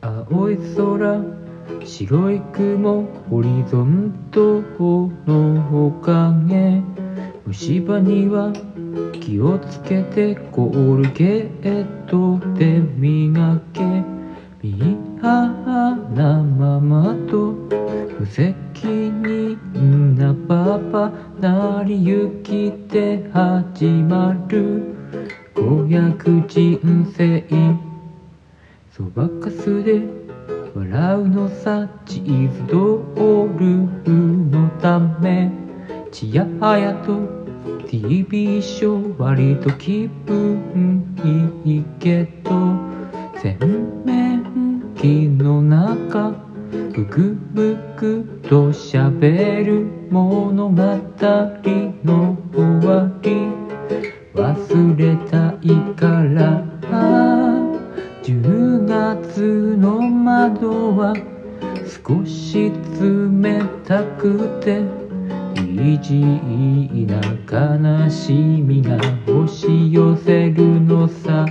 青い空白い雲ホリゾントのおかげ虫歯には気をつけてコールゲートで磨け。ミーなママと無責任なパパ成り行きで始まる。子役人生そばかすで笑うのさチーズドールのためちやはやと TV ショー割と気分いいけど洗面器の中ブクブクと喋る物語の終わり。忘れたいから月の窓は少し冷たくて意地な悲しみが押し寄せるのさ。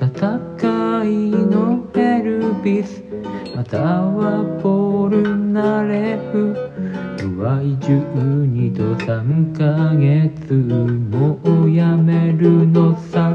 戦いのエルビス。またはポールナレフ弱い12と3ヶ月もうやめるのさ。